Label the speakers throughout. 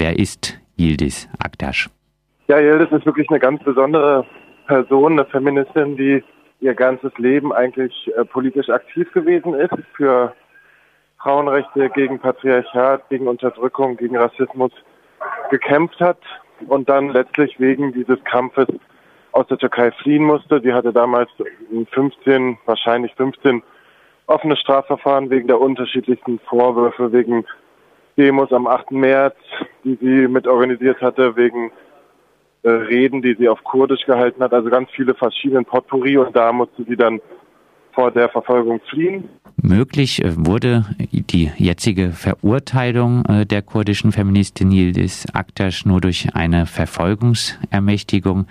Speaker 1: Wer ist Yildiz Aktaş?
Speaker 2: Ja, Yildiz ist wirklich eine ganz besondere Person, eine Feministin, die ihr ganzes Leben eigentlich äh, politisch aktiv gewesen ist für Frauenrechte, gegen Patriarchat, gegen Unterdrückung, gegen Rassismus gekämpft hat und dann letztlich wegen dieses Kampfes aus der Türkei fliehen musste. Die hatte damals 15, wahrscheinlich 15 offene Strafverfahren wegen der unterschiedlichsten Vorwürfe, wegen Demos am 8. März, die sie mit organisiert hatte, wegen äh, Reden, die sie auf Kurdisch gehalten hat, also ganz viele verschiedene Potpourri und da musste sie dann vor der Verfolgung fliehen.
Speaker 1: Möglich äh, wurde die jetzige Verurteilung äh, der kurdischen Feministin Yildiz Aktaş nur durch eine Verfolgungsermächtigung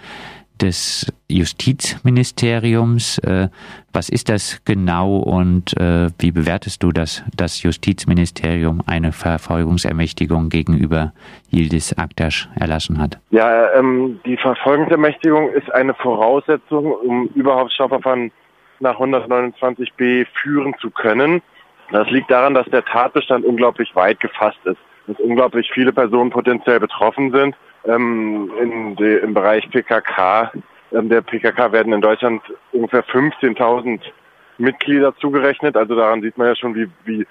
Speaker 1: des Justizministeriums. Äh, was ist das genau und äh, wie bewertest du, dass das Justizministerium eine Verfolgungsermächtigung gegenüber Yildiz Aktaş erlassen hat?
Speaker 2: Ja, ähm, die Verfolgungsermächtigung ist eine Voraussetzung, um überhaupt Strafverfahren nach 129b führen zu können. Das liegt daran, dass der Tatbestand unglaublich weit gefasst ist, dass unglaublich viele Personen potenziell betroffen sind ähm, in de, im Bereich PKK. Ähm, der PKK werden in Deutschland ungefähr 15.000 Mitglieder zugerechnet. Also daran sieht man ja schon, wie, wie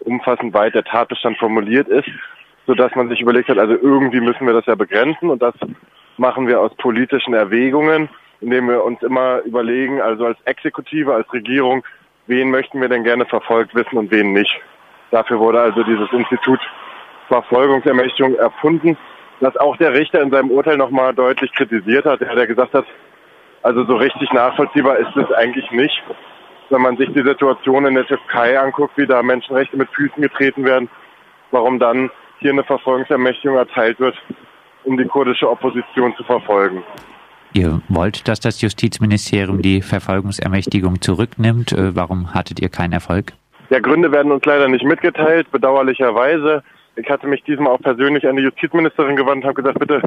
Speaker 2: umfassend weit der Tatbestand formuliert ist, so dass man sich überlegt hat, also irgendwie müssen wir das ja begrenzen und das machen wir aus politischen Erwägungen, indem wir uns immer überlegen, also als Exekutive, als Regierung, wen möchten wir denn gerne verfolgt wissen und wen nicht. Dafür wurde also dieses Institut Verfolgungsermächtigung erfunden das auch der Richter in seinem Urteil nochmal deutlich kritisiert hat. Er hat ja gesagt hat, also so richtig nachvollziehbar ist es eigentlich nicht, wenn man sich die Situation in der Türkei anguckt, wie da Menschenrechte mit Füßen getreten werden, warum dann hier eine Verfolgungsermächtigung erteilt wird, um die kurdische Opposition zu verfolgen.
Speaker 1: Ihr wollt, dass das Justizministerium die Verfolgungsermächtigung zurücknimmt. Äh, warum hattet ihr keinen Erfolg?
Speaker 2: Ja, Gründe werden uns leider nicht mitgeteilt, bedauerlicherweise. Ich hatte mich diesmal auch persönlich an die Justizministerin gewandt und habe gesagt, bitte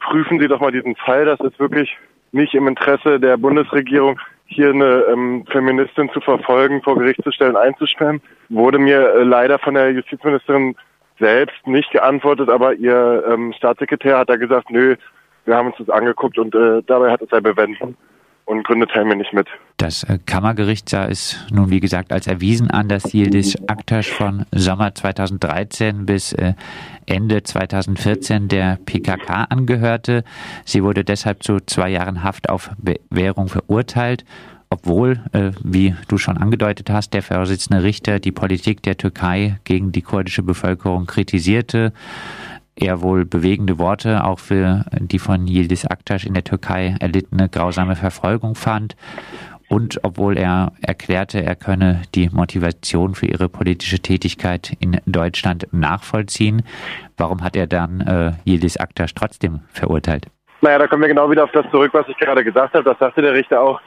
Speaker 2: prüfen Sie doch mal diesen Fall. Das ist wirklich nicht im Interesse der Bundesregierung, hier eine ähm, Feministin zu verfolgen, vor Gericht zu stellen, einzusperren. Wurde mir äh, leider von der Justizministerin selbst nicht geantwortet, aber ihr ähm, Staatssekretär hat da gesagt, nö, wir haben uns das angeguckt und äh, dabei hat es er bewenden und Gründe teilen wir nicht mit.
Speaker 1: Das äh, Kammergericht sah es nun, wie gesagt, als erwiesen an, dass Yildiz Aktaş von Sommer 2013 bis äh, Ende 2014 der PKK angehörte. Sie wurde deshalb zu zwei Jahren Haft auf Bewährung verurteilt obwohl, äh, wie du schon angedeutet hast, der Vorsitzende Richter die Politik der Türkei gegen die kurdische Bevölkerung kritisierte er wohl bewegende Worte auch für die von Yildiz Aktaş in der Türkei erlittene grausame Verfolgung fand. Und obwohl er erklärte, er könne die Motivation für ihre politische Tätigkeit in Deutschland nachvollziehen, warum hat er dann äh, Yildiz Aktaş trotzdem verurteilt?
Speaker 2: Naja, da kommen wir genau wieder auf das zurück, was ich gerade gesagt habe. Das sagte der Richter auch.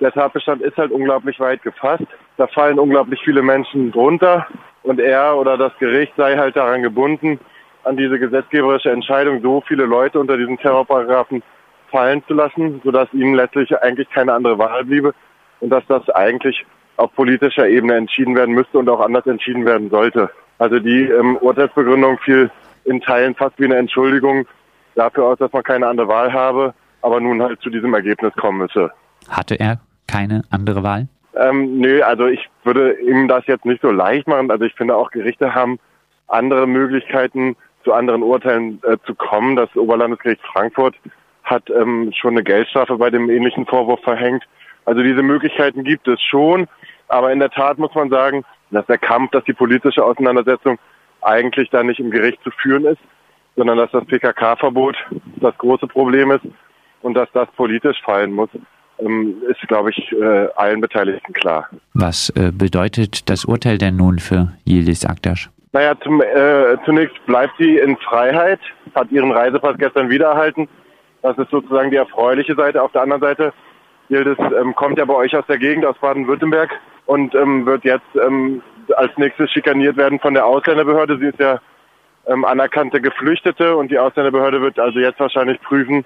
Speaker 2: Der Tatbestand ist halt unglaublich weit gefasst. Da fallen unglaublich viele Menschen drunter und er oder das Gericht sei halt daran gebunden, an diese gesetzgeberische Entscheidung, so viele Leute unter diesen Terrorparagraphen fallen zu lassen, sodass ihnen letztlich eigentlich keine andere Wahl bliebe und dass das eigentlich auf politischer Ebene entschieden werden müsste und auch anders entschieden werden sollte. Also die ähm, Urteilsbegründung fiel in Teilen fast wie eine Entschuldigung dafür aus, dass man keine andere Wahl habe, aber nun halt zu diesem Ergebnis kommen müsse.
Speaker 1: Hatte er keine andere Wahl?
Speaker 2: Ähm, nö, also ich würde ihm das jetzt nicht so leicht machen. Also ich finde auch Gerichte haben andere Möglichkeiten, zu anderen Urteilen äh, zu kommen. Das Oberlandesgericht Frankfurt hat ähm, schon eine Geldstrafe bei dem ähnlichen Vorwurf verhängt. Also diese Möglichkeiten gibt es schon. Aber in der Tat muss man sagen, dass der Kampf, dass die politische Auseinandersetzung eigentlich da nicht im Gericht zu führen ist, sondern dass das PKK-Verbot das große Problem ist und dass das politisch fallen muss, ähm, ist, glaube ich, äh, allen Beteiligten klar.
Speaker 1: Was äh, bedeutet das Urteil denn nun für Yildiz Aktaş?
Speaker 2: Naja, zum, äh, zunächst bleibt sie in Freiheit, hat ihren Reisepass gestern wieder erhalten. Das ist sozusagen die erfreuliche Seite. Auf der anderen Seite, Yildiz ähm, kommt ja bei euch aus der Gegend, aus Baden-Württemberg und ähm, wird jetzt ähm, als nächstes schikaniert werden von der Ausländerbehörde. Sie ist ja ähm, anerkannte Geflüchtete und die Ausländerbehörde wird also jetzt wahrscheinlich prüfen,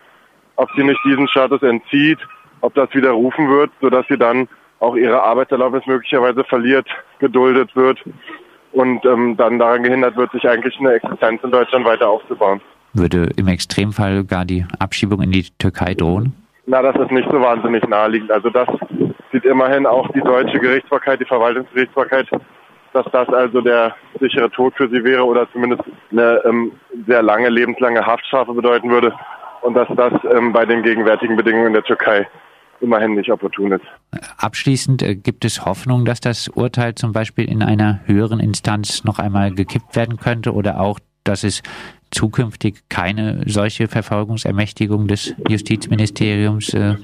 Speaker 2: ob sie nicht diesen Status entzieht, ob das widerrufen wird, sodass sie dann auch ihre Arbeitserlaubnis möglicherweise verliert, geduldet wird und ähm, dann daran gehindert wird, sich eigentlich eine Existenz in Deutschland weiter aufzubauen.
Speaker 1: Würde im Extremfall gar die Abschiebung in die Türkei drohen?
Speaker 2: Na, das ist nicht so wahnsinnig naheliegend. Also das sieht immerhin auch die deutsche Gerichtsbarkeit, die Verwaltungsgerichtsbarkeit, dass das also der sichere Tod für sie wäre oder zumindest eine ähm, sehr lange, lebenslange Haftstrafe bedeuten würde und dass das ähm, bei den gegenwärtigen Bedingungen in der Türkei immerhin nicht opportun ist.
Speaker 1: Abschließend äh, gibt es Hoffnung, dass das Urteil zum Beispiel in einer höheren Instanz noch einmal gekippt werden könnte oder auch, dass es zukünftig keine solche Verfolgungsermächtigung des Justizministeriums äh,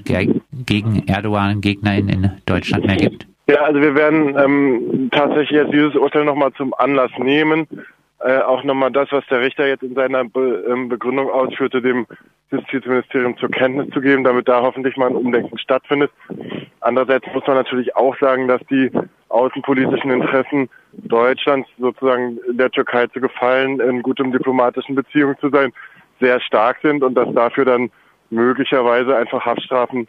Speaker 1: gegen Erdogan-Gegner in, in Deutschland mehr gibt?
Speaker 2: Ja, also wir werden ähm, tatsächlich jetzt dieses Urteil nochmal zum Anlass nehmen, äh, auch nochmal das, was der Richter jetzt in seiner Be ähm, Begründung ausführte, dem Justizministerium zur Kenntnis zu geben, damit da hoffentlich mal ein Umdenken stattfindet. Andererseits muss man natürlich auch sagen, dass die außenpolitischen Interessen Deutschlands sozusagen der Türkei zu gefallen, in gutem diplomatischen Beziehungen zu sein, sehr stark sind und dass dafür dann möglicherweise einfach Haftstrafen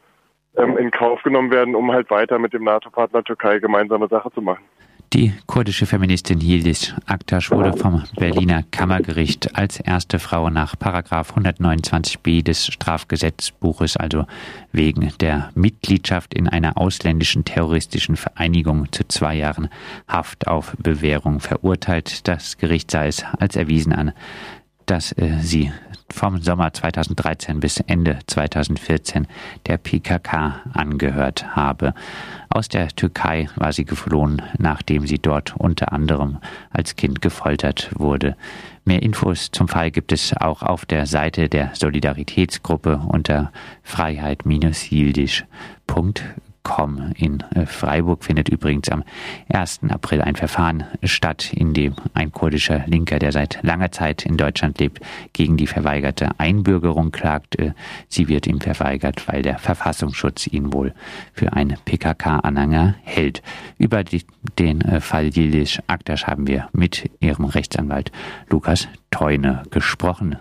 Speaker 2: ähm, in Kauf genommen werden, um halt weiter mit dem NATO-Partner Türkei gemeinsame Sache zu machen.
Speaker 1: Die kurdische Feministin Yildiz Aktaş wurde vom Berliner Kammergericht als erste Frau nach Paragraph 129b des Strafgesetzbuches, also wegen der Mitgliedschaft in einer ausländischen terroristischen Vereinigung zu zwei Jahren Haft auf Bewährung verurteilt. Das Gericht sah es als erwiesen an, dass äh, sie vom Sommer 2013 bis Ende 2014 der PKK angehört habe. Aus der Türkei war sie geflohen, nachdem sie dort unter anderem als Kind gefoltert wurde. Mehr Infos zum Fall gibt es auch auf der Seite der Solidaritätsgruppe unter freiheit-jildisch.com Com. In äh, Freiburg findet übrigens am 1. April ein Verfahren statt, in dem ein kurdischer Linker, der seit langer Zeit in Deutschland lebt, gegen die verweigerte Einbürgerung klagt. Äh, sie wird ihm verweigert, weil der Verfassungsschutz ihn wohl für einen PKK-Anhänger hält. Über die, den äh, Fall Yildiz Aktaş haben wir mit ihrem Rechtsanwalt Lukas Teune gesprochen.